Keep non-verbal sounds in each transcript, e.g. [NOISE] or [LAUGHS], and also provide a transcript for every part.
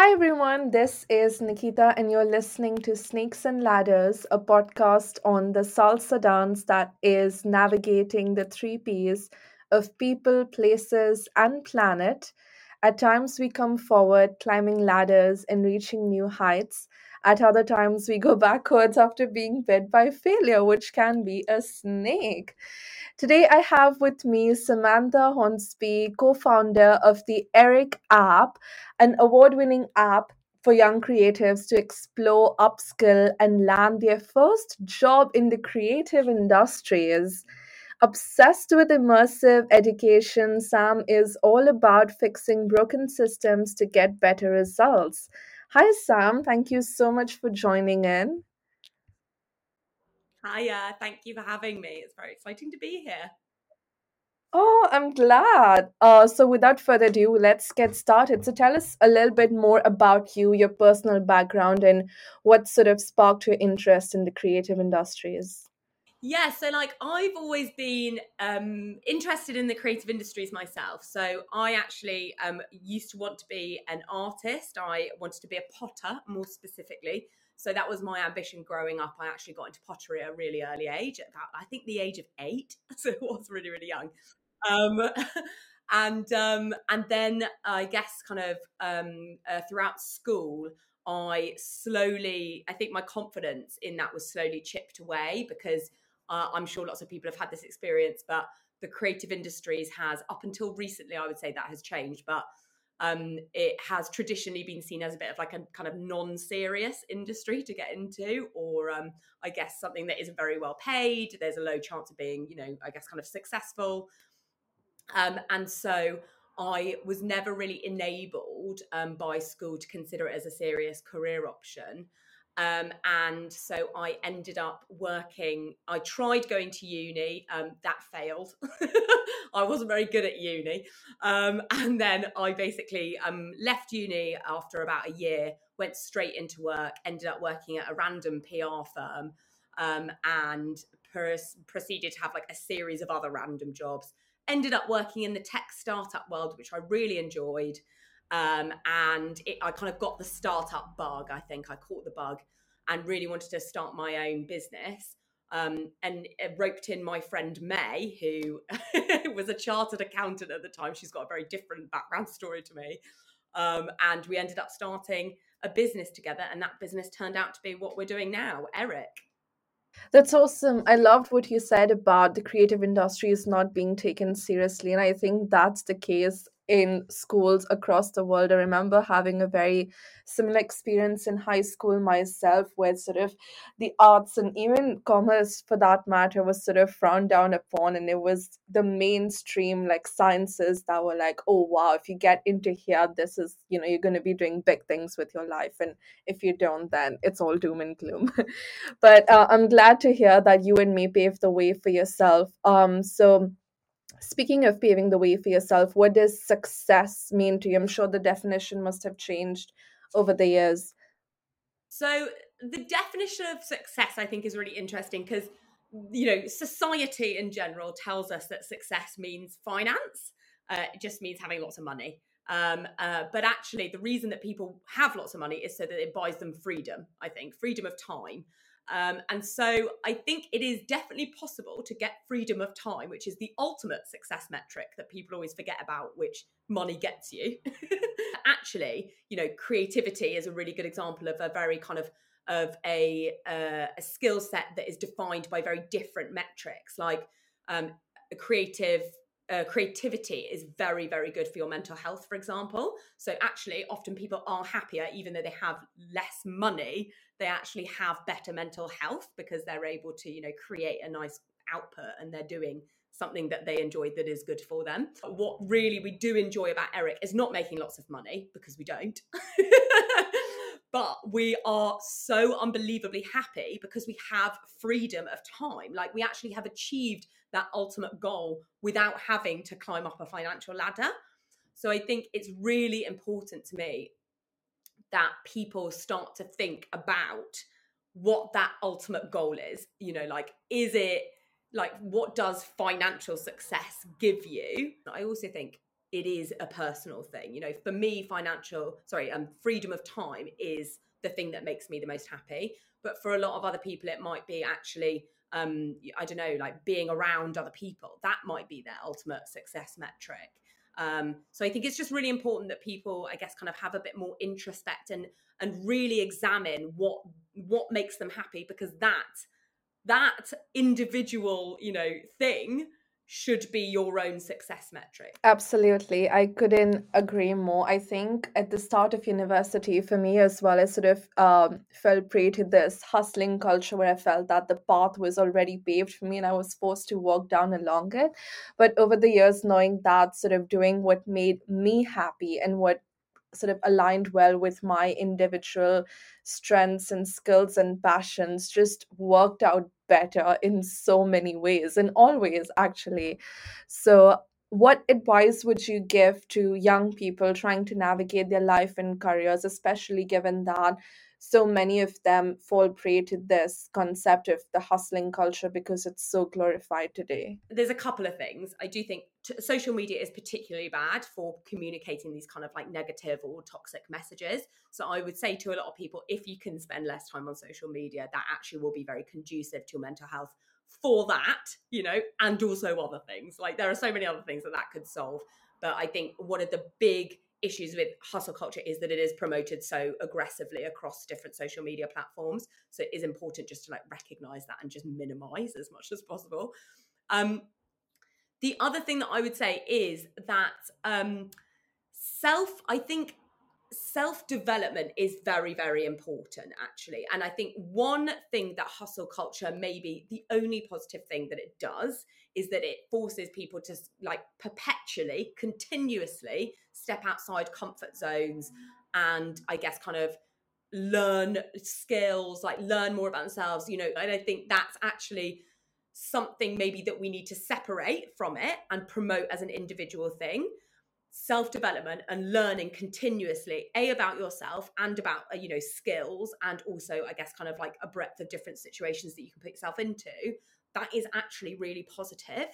Hi everyone, this is Nikita, and you're listening to Snakes and Ladders, a podcast on the salsa dance that is navigating the three P's of people, places, and planet. At times, we come forward, climbing ladders and reaching new heights. At other times, we go [LAUGHS] backwards after being bit by failure, which can be a snake. Today, I have with me Samantha Hornsby, co founder of the Eric app an award winning app for young creatives to explore, upskill, and land their first job in the creative industries. Obsessed with immersive education, Sam is all about fixing broken systems to get better results. Hi, Sam. Thank you so much for joining in. Hiya, thank you for having me. It's very exciting to be here. Oh, I'm glad. Uh, so, without further ado, let's get started. So, tell us a little bit more about you, your personal background, and what sort of sparked your interest in the creative industries. Yeah, so like I've always been um, interested in the creative industries myself. So I actually um, used to want to be an artist. I wanted to be a potter more specifically. So that was my ambition growing up. I actually got into pottery at a really early age, at about I think the age of eight. [LAUGHS] So it was really, really young. Um, [LAUGHS] and um, and then I guess kind of um, uh, throughout school, I slowly, I think my confidence in that was slowly chipped away because uh, I'm sure lots of people have had this experience, but the creative industries has, up until recently, I would say that has changed, but um, it has traditionally been seen as a bit of like a kind of non-serious industry to get into, or um, I guess something that isn't very well paid. There's a low chance of being, you know, I guess kind of successful. Um, and so I was never really enabled um, by school to consider it as a serious career option. Um, and so I ended up working. I tried going to uni, um, that failed. [LAUGHS] I wasn't very good at uni. Um, and then I basically um, left uni after about a year, went straight into work, ended up working at a random PR firm, um, and pers- proceeded to have like a series of other random jobs. Ended up working in the tech startup world, which I really enjoyed. Um, and it, I kind of got the startup bug. I think I caught the bug and really wanted to start my own business. Um, and roped in my friend May, who [LAUGHS] was a chartered accountant at the time. She's got a very different background story to me. Um, and we ended up starting a business together, and that business turned out to be what we're doing now, Eric. That's awesome. I loved what you said about the creative industries not being taken seriously. And I think that's the case in schools across the world. I remember having a very similar experience in high school myself, where sort of the arts and even commerce, for that matter, was sort of frowned down upon. And it was the mainstream, like sciences, that were like, oh, wow, if you get into here, this is, you know, you're going to be doing big things with your life. And if you don't, then it's all doom and gloom. [LAUGHS] but uh, I'm glad to hear that you and May paved the way for yourself. Um, so, Speaking of paving the way for yourself, what does success mean to you? I'm sure the definition must have changed over the years. So, the definition of success, I think, is really interesting because, you know, society in general tells us that success means finance, uh, it just means having lots of money. Um, uh, but actually, the reason that people have lots of money is so that it buys them freedom, I think, freedom of time. Um, and so I think it is definitely possible to get freedom of time, which is the ultimate success metric that people always forget about, which money gets you. [LAUGHS] Actually, you know, creativity is a really good example of a very kind of of a uh, a skill set that is defined by very different metrics, like um, a creative uh, creativity is very very good for your mental health for example. So actually often people are happier even though they have less money. They actually have better mental health because they're able to you know create a nice output and they're doing something that they enjoy that is good for them. What really we do enjoy about eric is not making lots of money because we don't [LAUGHS] but we are so unbelievably happy because we have freedom of time. Like we actually have achieved that ultimate goal without having to climb up a financial ladder. So i think it's really important to me that people start to think about what that ultimate goal is. You know like is it like what does financial success give you? I also think it is a personal thing. You know, for me, financial, sorry, um, freedom of time is the thing that makes me the most happy. But for a lot of other people, it might be actually, um, I don't know, like being around other people. That might be their ultimate success metric. Um, so I think it's just really important that people, I guess, kind of have a bit more introspect and and really examine what what makes them happy because that that individual, you know, thing should be your own success metric. Absolutely. I couldn't agree more. I think at the start of university, for me as well, I sort of um, fell prey to this hustling culture where I felt that the path was already paved for me and I was forced to walk down along it. But over the years, knowing that sort of doing what made me happy and what sort of aligned well with my individual strengths and skills and passions just worked out better in so many ways in all ways actually. So what advice would you give to young people trying to navigate their life and careers especially given that so many of them fall prey to this concept of the hustling culture because it's so glorified today? There's a couple of things. I do think t- social media is particularly bad for communicating these kind of like negative or toxic messages. So i would say to a lot of people if you can spend less time on social media that actually will be very conducive to your mental health for that you know and also other things. Like there are so many other things that that could solve but i think one of the big issues with hustle culture is that it is promoted so aggressively across different social media platforms so it is important just to like recognize that and just minimize as much as possible. Um the other thing that i would say is that um self i think self development is very very important actually. And i think one thing that hustle culture maybe the only positive thing that it does is that it forces people to like perpetually continuously step outside comfort zones and i guess kind of learn skills like learn more about themselves you know and i think that's actually something maybe that we need to separate from it and promote as an individual thing self development and learning continuously a about yourself and about uh, you know skills and also i guess kind of like a breadth of different situations that you can put yourself into that is actually really positive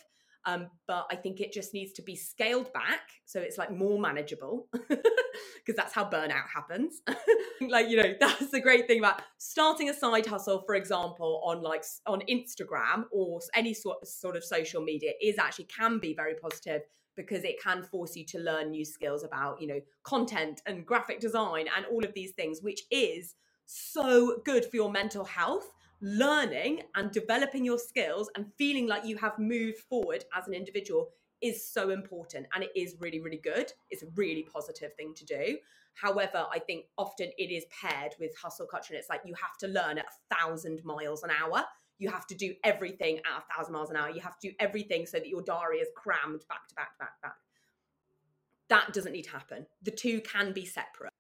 um, but I think it just needs to be scaled back so it's like more manageable [LAUGHS] because that's how burnout happens. [LAUGHS] like, you know, that's the great thing about starting a side hustle, for example, on like on Instagram or any sort sort of social media is actually can be very positive because it can force you to learn new skills about, you know, content and graphic design and all of these things, which is so good for your mental health. Learning and developing your skills and feeling like you have moved forward as an individual is so important and it is really, really good. It's a really positive thing to do. However, I think often it is paired with hustle culture and it's like you have to learn at a thousand miles an hour you have to do everything at a thousand miles an hour. You have to do everything so that your diary is crammed back to back to back to back. That doesn't need to happen. The two can be separate.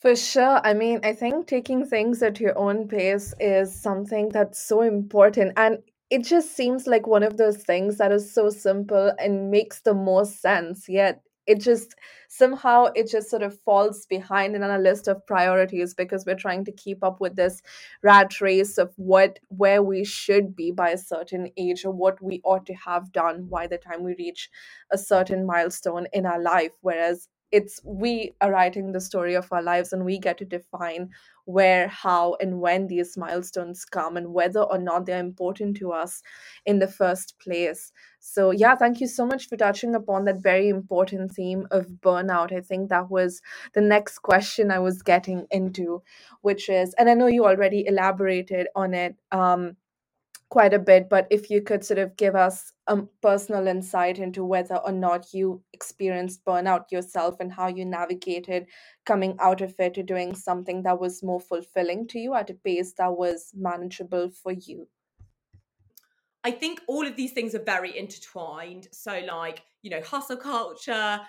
For sure. I mean, I think taking things at your own pace is something that's so important. And it just seems like one of those things that is so simple and makes the most sense, yet it just somehow it just sort of falls behind in our list of priorities because we're trying to keep up with this rat race of what where we should be by a certain age or what we ought to have done by the time we reach a certain milestone in our life. Whereas it's we are writing the story of our lives and we get to define where how and when these milestones come and whether or not they're important to us in the first place. So yeah thank you so much for touching upon that very important theme of burnout. I think that was the next question i was getting into which is and i know you already elaborated on it um, quite a bit, but if you could sort of give us a personal insight into whether or not you experienced burnout yourself and how you navigated coming out of it to doing something that was more fulfilling to you at a pace that was manageable for you. I think all of these things are very intertwined. So, like, you know, hustle culture,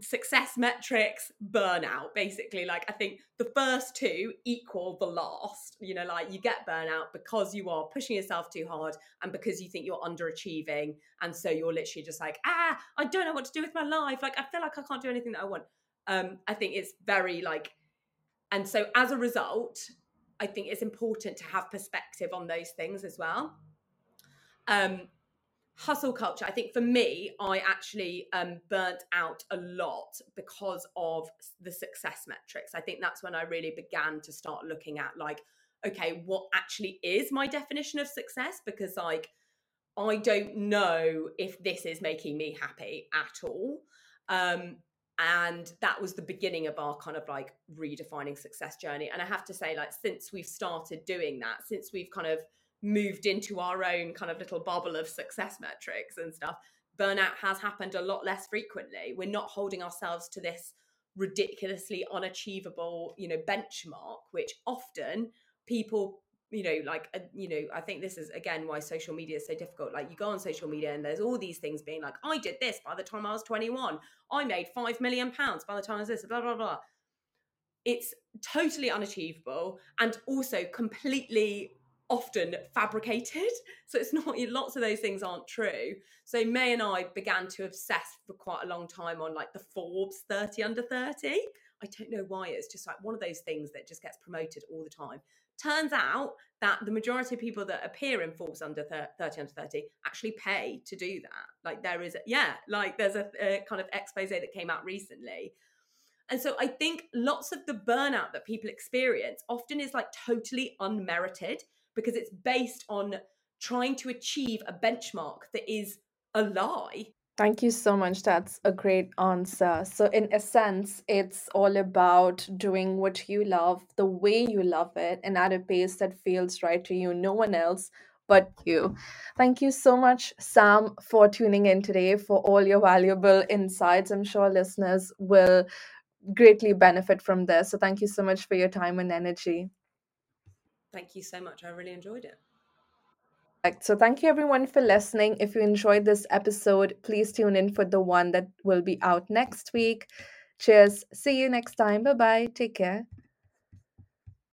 success metrics, burnout, basically. Like, I think the first two equal the last. You know, like you get burnout because you are pushing yourself too hard and because you think you're underachieving. And so you're literally just like, ah, I don't know what to do with my life. Like, I feel like I can't do anything that I want. Um, I think it's very like, and so as a result, I think it's important to have perspective on those things as well. Um, hustle culture. I think for me i actually um, burnt out a lot because of the success metrics. I think that's when i really began to start looking at like okay what actually is my definition of success? Because like i don't know if this is making me happy at all. Um, and that was the beginning of our kind of like redefining success journey. And i have to say like since we've started doing that since we've kind of moved into our own kind of little bubble of success metrics and stuff, burnout has happened a lot less frequently. We're not holding ourselves to this ridiculously unachievable, you know, benchmark, which often people you know like uh, you know i think this is again why social media is so difficult. Like you go on social media and there's all these things being like i did this by the time i was 21 i made 5 million pounds by the time i was this blah blah blah. It's totally unachievable and also completely often fabricated. So it's not [LAUGHS] lots of those things aren't true. So May and I began to obsess for quite a long time on like the Forbes 30 under 30. I don't know why it's just like one of those things that just gets promoted all the time. Turns out that the majority of people that appear in Forbes under 30 under 30 actually pay to do that. Like there is, yeah, like there's a, a kind of expose that came out recently. And so I think lots of the burnout that people experience often is like totally unmerited because it's based on trying to achieve a benchmark that is a lie. Thank you so much. That's a great answer. So, in a sense, it's all about doing what you love, the way you love it, and at a pace that feels right to you, no one else but you. Thank you so much, Sam, for tuning in today, for all your valuable insights. I'm sure listeners will greatly benefit from this. So, thank you so much for your time and energy. Thank you so much. I really enjoyed it. So, thank you everyone for listening. If you enjoyed this episode, please tune in for the one that will be out next week. Cheers. See you next time. Bye bye. Take care.